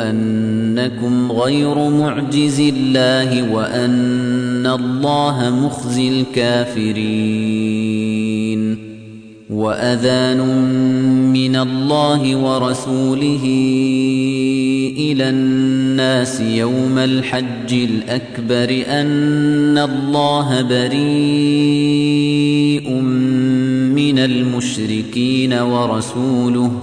أنكم غير معجز الله وأن الله مخزي الكافرين وأذان من الله ورسوله إلى الناس يوم الحج الأكبر أن الله بريء من المشركين ورسوله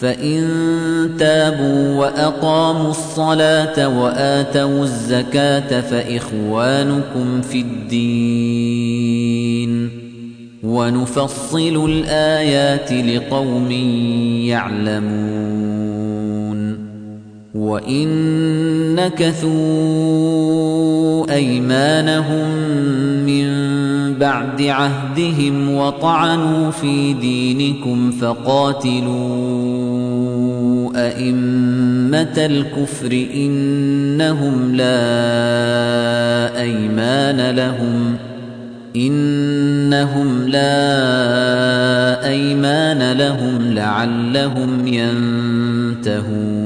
فإن تابوا وأقاموا الصلاة وآتوا الزكاة فإخوانكم في الدين ونفصل الآيات لقوم يعلمون وإن نكثوا أيمانهم من بعد عهدهم وطعنوا في دينكم فقاتلوا أئمة الكفر إنهم لا أيمان لهم إنهم لا أيمان لهم لعلهم ينتهون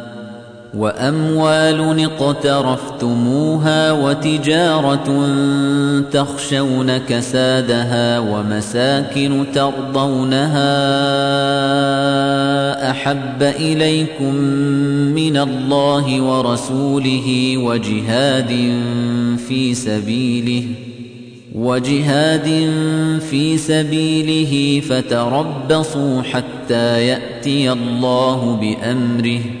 وأموال اقترفتموها وتجارة تخشون كسادها ومساكن ترضونها أحب إليكم من الله ورسوله وجهاد في سبيله وجهاد في سبيله فتربصوا حتى يأتي الله بأمره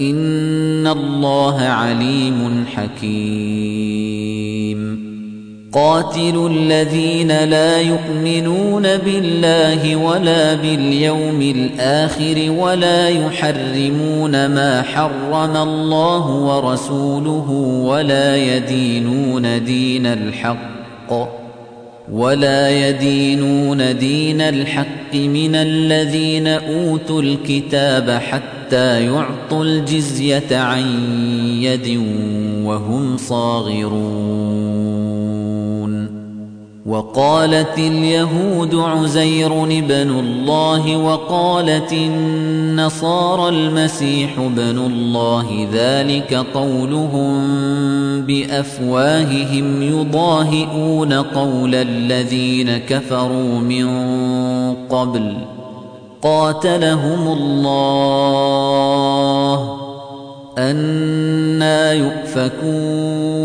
إِنَّ اللَّهَ عَلِيمٌ حَكِيمٌ قاتلوا الذين لا يؤمنون بالله ولا باليوم الآخر ولا يحرمون ما حرم الله ورسوله ولا يدينون دين الحق ولا يدينون دين الحق من الذين أوتوا الكتاب حتى يعطوا الجزية عن يد وهم صاغرون. وقالت اليهود عزير ابن الله وقالت النصارى المسيح ابن الله ذلك قولهم بأفواههم يضاهئون قول الذين كفروا من قبل قاتلهم الله أنا يؤفكون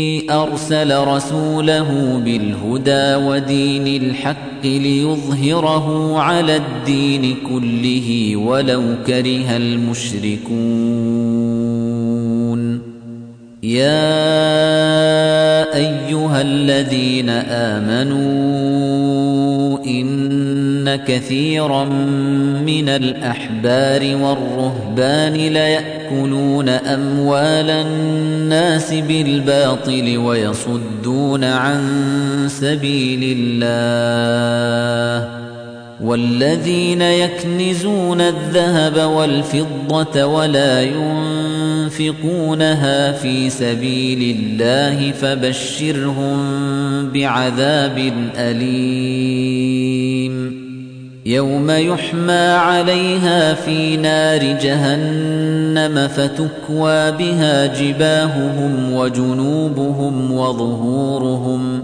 أرسل رسوله بالهدى ودين الحق ليظهره على الدين كله ولو كره المشركون. يا أيها الذين آمنوا إن كثيرا من الأحبار والرهبان ليأكلون أموال الناس بالباطل ويصدون عن سبيل الله والذين يكنزون الذهب والفضة ولا ينفقونها في سبيل الله فبشرهم بعذاب أليم. يوم يحمى عليها في نار جهنم فتكوى بها جباههم وجنوبهم وظهورهم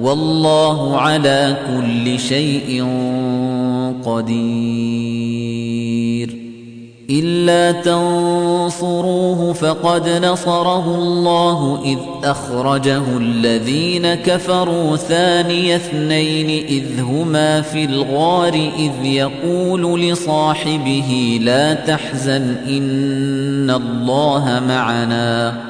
والله على كل شيء قدير. إلا تنصروه فقد نصره الله إذ أخرجه الذين كفروا ثاني اثنين إذ هما في الغار إذ يقول لصاحبه لا تحزن إن الله معنا.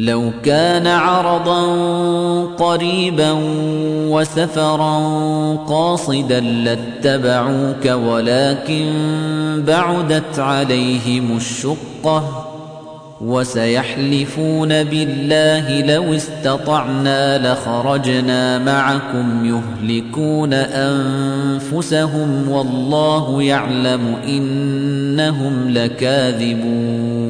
لو كان عرضا قريبا وسفرا قاصدا لاتبعوك ولكن بعدت عليهم الشقة وسيحلفون بالله لو استطعنا لخرجنا معكم يهلكون أنفسهم والله يعلم إنهم لكاذبون.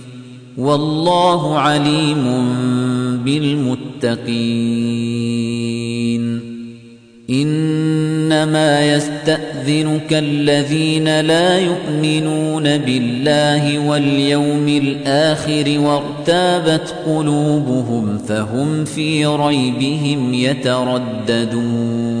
والله عليم بالمتقين. إنما يستأذنك الذين لا يؤمنون بالله واليوم الآخر وارتابت قلوبهم فهم في ريبهم يترددون.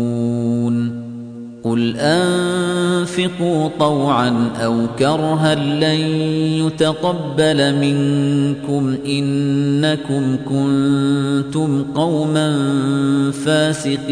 قل أنفقوا طوعا أو كرها لن يتقبل منكم إنكم كنتم قوما فاسقين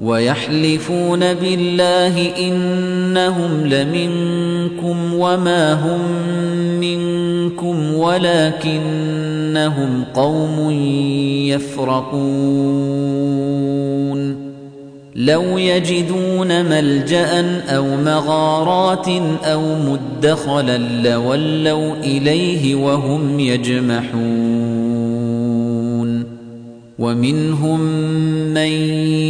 ويحلفون بالله إنهم لمنكم وما هم منكم ولكنهم قوم يفرقون لو يجدون ملجأ أو مغارات أو مدخلا لولوا إليه وهم يجمحون ومنهم من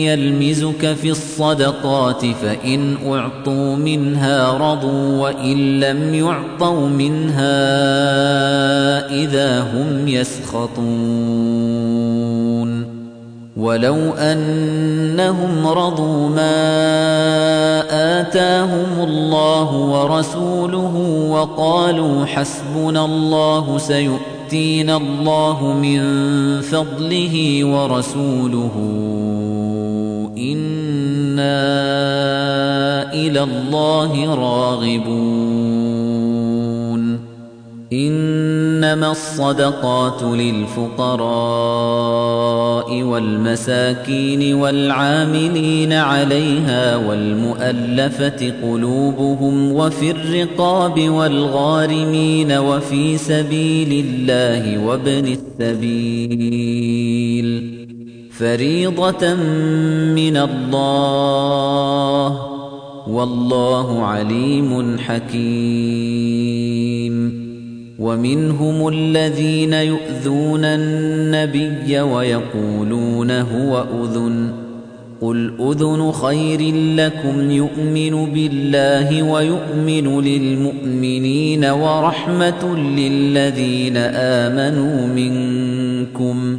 يلمزك في الصدقات فإن أعطوا منها رضوا وإن لم يعطوا منها إذا هم يسخطون ولو أنهم رضوا ما آتاهم الله ورسوله وقالوا حسبنا الله سيؤتينا الله من فضله ورسوله إنا إلى الله راغبون إنما الصدقات للفقراء والمساكين والعاملين عليها والمؤلفة قلوبهم وفي الرقاب والغارمين وفي سبيل الله وابن السبيل فريضة من الله والله عليم حكيم. ومنهم الذين يؤذون النبي ويقولون هو أذن. قل أذن خير لكم يؤمن بالله ويؤمن للمؤمنين ورحمة للذين آمنوا منكم.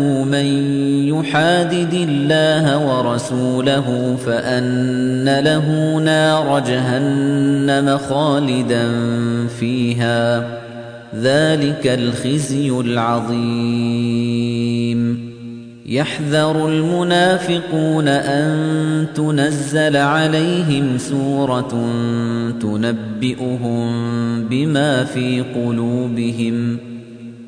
من يحادد الله ورسوله فأن له نار جهنم خالدا فيها ذلك الخزي العظيم يحذر المنافقون أن تنزل عليهم سورة تنبئهم بما في قلوبهم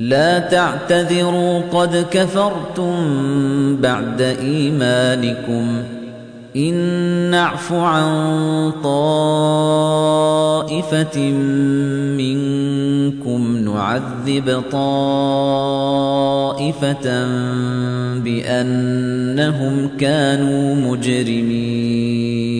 لا تعتذروا قد كفرتم بعد إيمانكم. إن نعف عن طائفة منكم نعذب طائفة بأنهم كانوا مجرمين.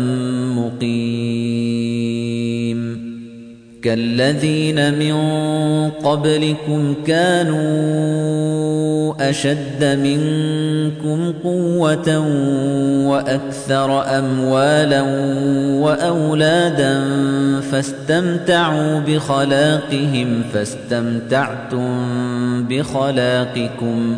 كالذين من قبلكم كانوا أشد منكم قوة وأكثر أموالا وأولادا فاستمتعوا بخلاقهم فاستمتعتم بخلاقكم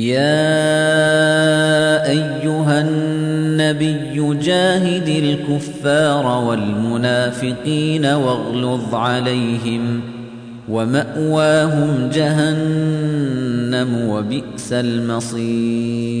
يا أيها النبي جاهد الكفار والمنافقين واغلظ عليهم ومأواهم جهنم وبئس المصير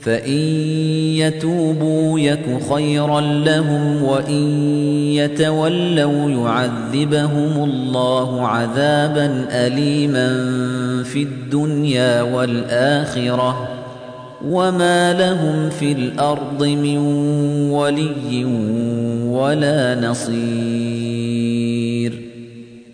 فإن يتوبوا يك خيرا لهم وإن يتولوا يعذبهم الله عذابا أليما في الدنيا والآخرة وما لهم في الأرض من ولي ولا نصير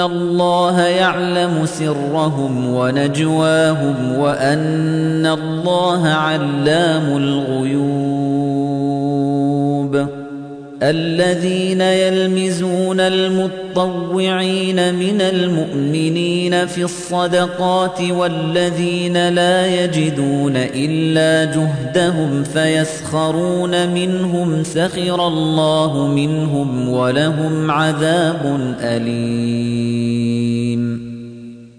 الله يعلم سرهم ونجواهم وأن الله علام الغيوب. الذين يلمزون المطوعين من المؤمنين في الصدقات والذين لا يجدون إلا جهدهم فيسخرون منهم سخر الله منهم ولهم عذاب أليم.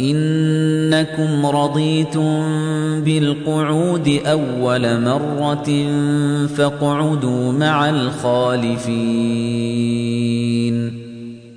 إنكم رضيتم بالقعود أول مرة فاقعدوا مع الخالفين.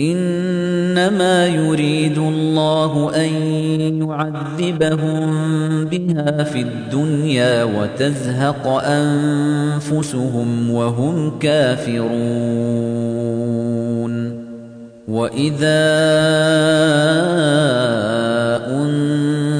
إنما يريد الله أن يعذبهم بها في الدنيا وتزهق أنفسهم وهم كافرون. وإذا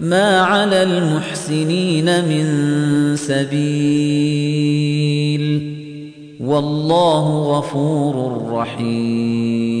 ما على المحسنين من سبيل والله غفور رحيم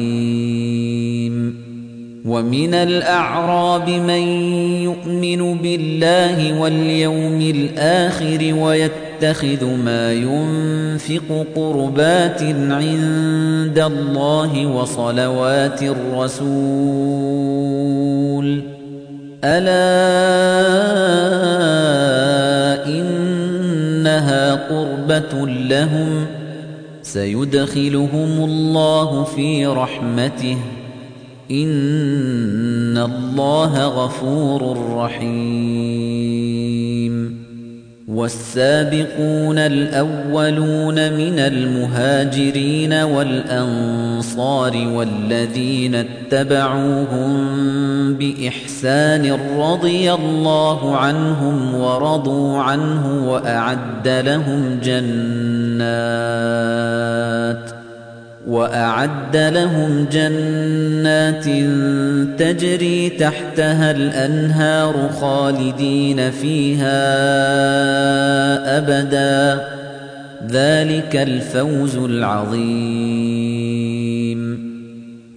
ومن الأعراب من يؤمن بالله واليوم الآخر ويتخذ ما ينفق قربات عند الله وصلوات الرسول. ألا إنها قربة لهم؟ سيدخلهم الله في رحمته. إن الله غفور رحيم والسابقون الأولون من المهاجرين والأنصار والذين اتبعوهم بإحسان رضي الله عنهم ورضوا عنه وأعد لهم جنات وأعد لهم جنات تجري تحتها الأنهار خالدين فيها أبدا. ذلك الفوز العظيم.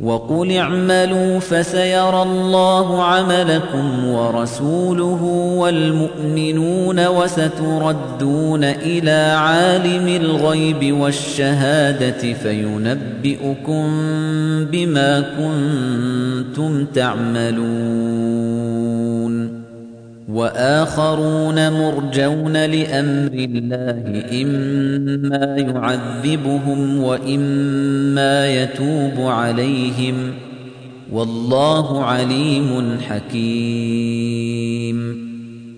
وقل اعملوا فسيرى الله عملكم ورسوله والمؤمنون وستردون إلى عالم الغيب والشهادة فينبئكم بما كنتم تعملون. وآخرون مرجون لأمر الله إما يعذبهم وإما يتوب عليهم. والله عليم حكيم.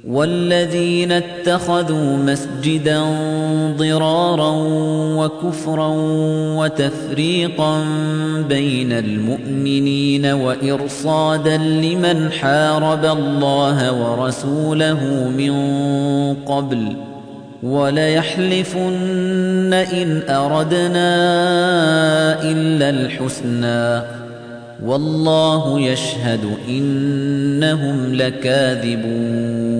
والذين اتخذوا مسجدا ضرارا وكفرا وتفريقا بين المؤمنين وإرصادا لمن حارب الله ورسوله من قبل وليحلفن إن أردنا إلا الحسنى والله يشهد إنهم لكاذبون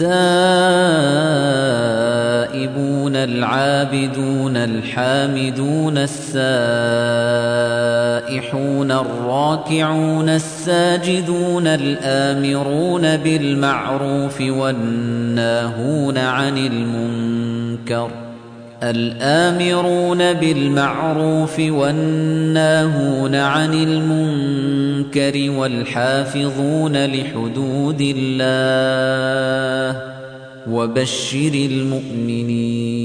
التائبون العابدون الحامدون السائحون الراكعون الساجدون الآمرون بالمعروف والناهون عن المنكر الآمرون بالمعروف والناهون عن المنكر والحافظون لحدود الله وبشر المؤمنين.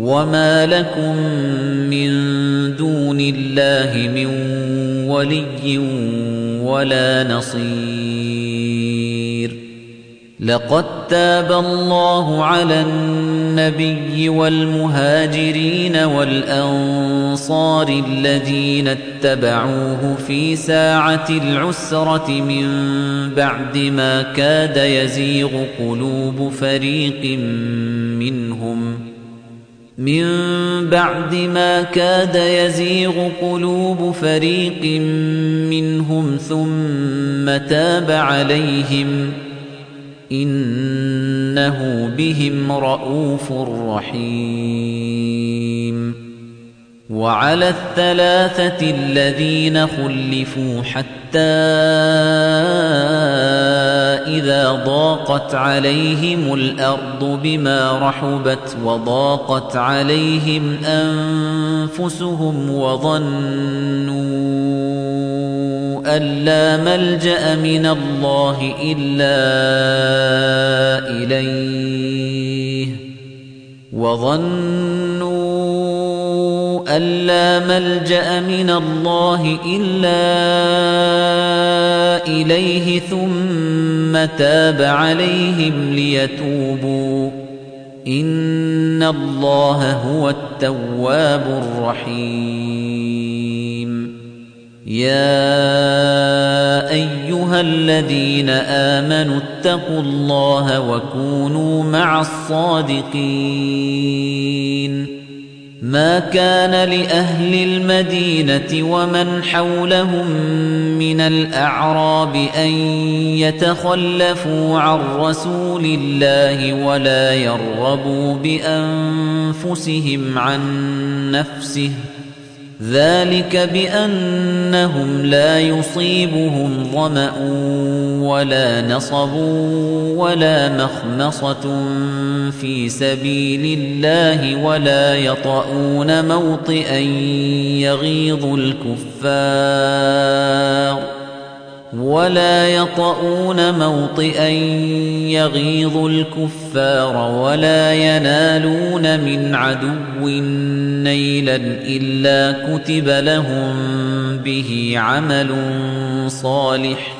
وما لكم من دون الله من ولي ولا نصير لقد تاب الله على النبي والمهاجرين والأنصار الذين اتبعوه في ساعة العسرة من بعد ما كاد يزيغ قلوب فريق منهم من بعد ما كاد يزيغ قلوب فريق منهم ثم تاب عليهم إنه بهم رؤوف رحيم وعلى الثلاثة الذين خلفوا حتى إذا ضاقت عليهم الأرض بما رحبت وضاقت عليهم أنفسهم وظنوا أن لا ملجأ من الله إلا إليه وظنوا أن لا ملجأ من الله إلا إليه ثم تاب عليهم ليتوبوا. إن الله هو التواب الرحيم. يا أيها الذين آمنوا اتقوا الله وكونوا مع الصادقين. ما كان لأهل المدينة ومن حولهم من الأعراب أن يتخلفوا عن رسول الله ولا يرغبوا بأنفسهم عن نفسه. ذلك بأنهم لا يصيبهم ظمأ ولا نصب ولا مخمصة في سبيل الله ولا يطؤون موطئا يغيظ الكفار ولا يطؤون موطئا يغيظ الكفار ولا ينالون من عدو نيلا إلا كتب لهم به عمل صالح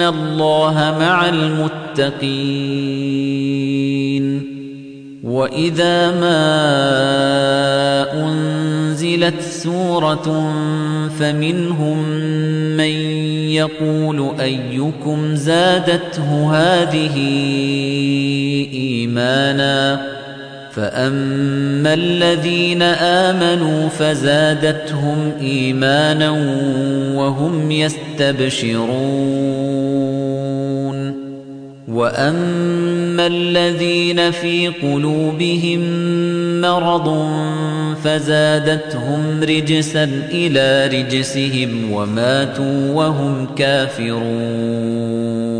ان الله مع المتقين واذا ما انزلت سوره فمنهم من يقول ايكم زادته هذه ايمانا فاما الذين امنوا فزادتهم ايمانا وهم يستبشرون واما الذين في قلوبهم مرض فزادتهم رجسا إلى رجسهم وماتوا وهم كافرون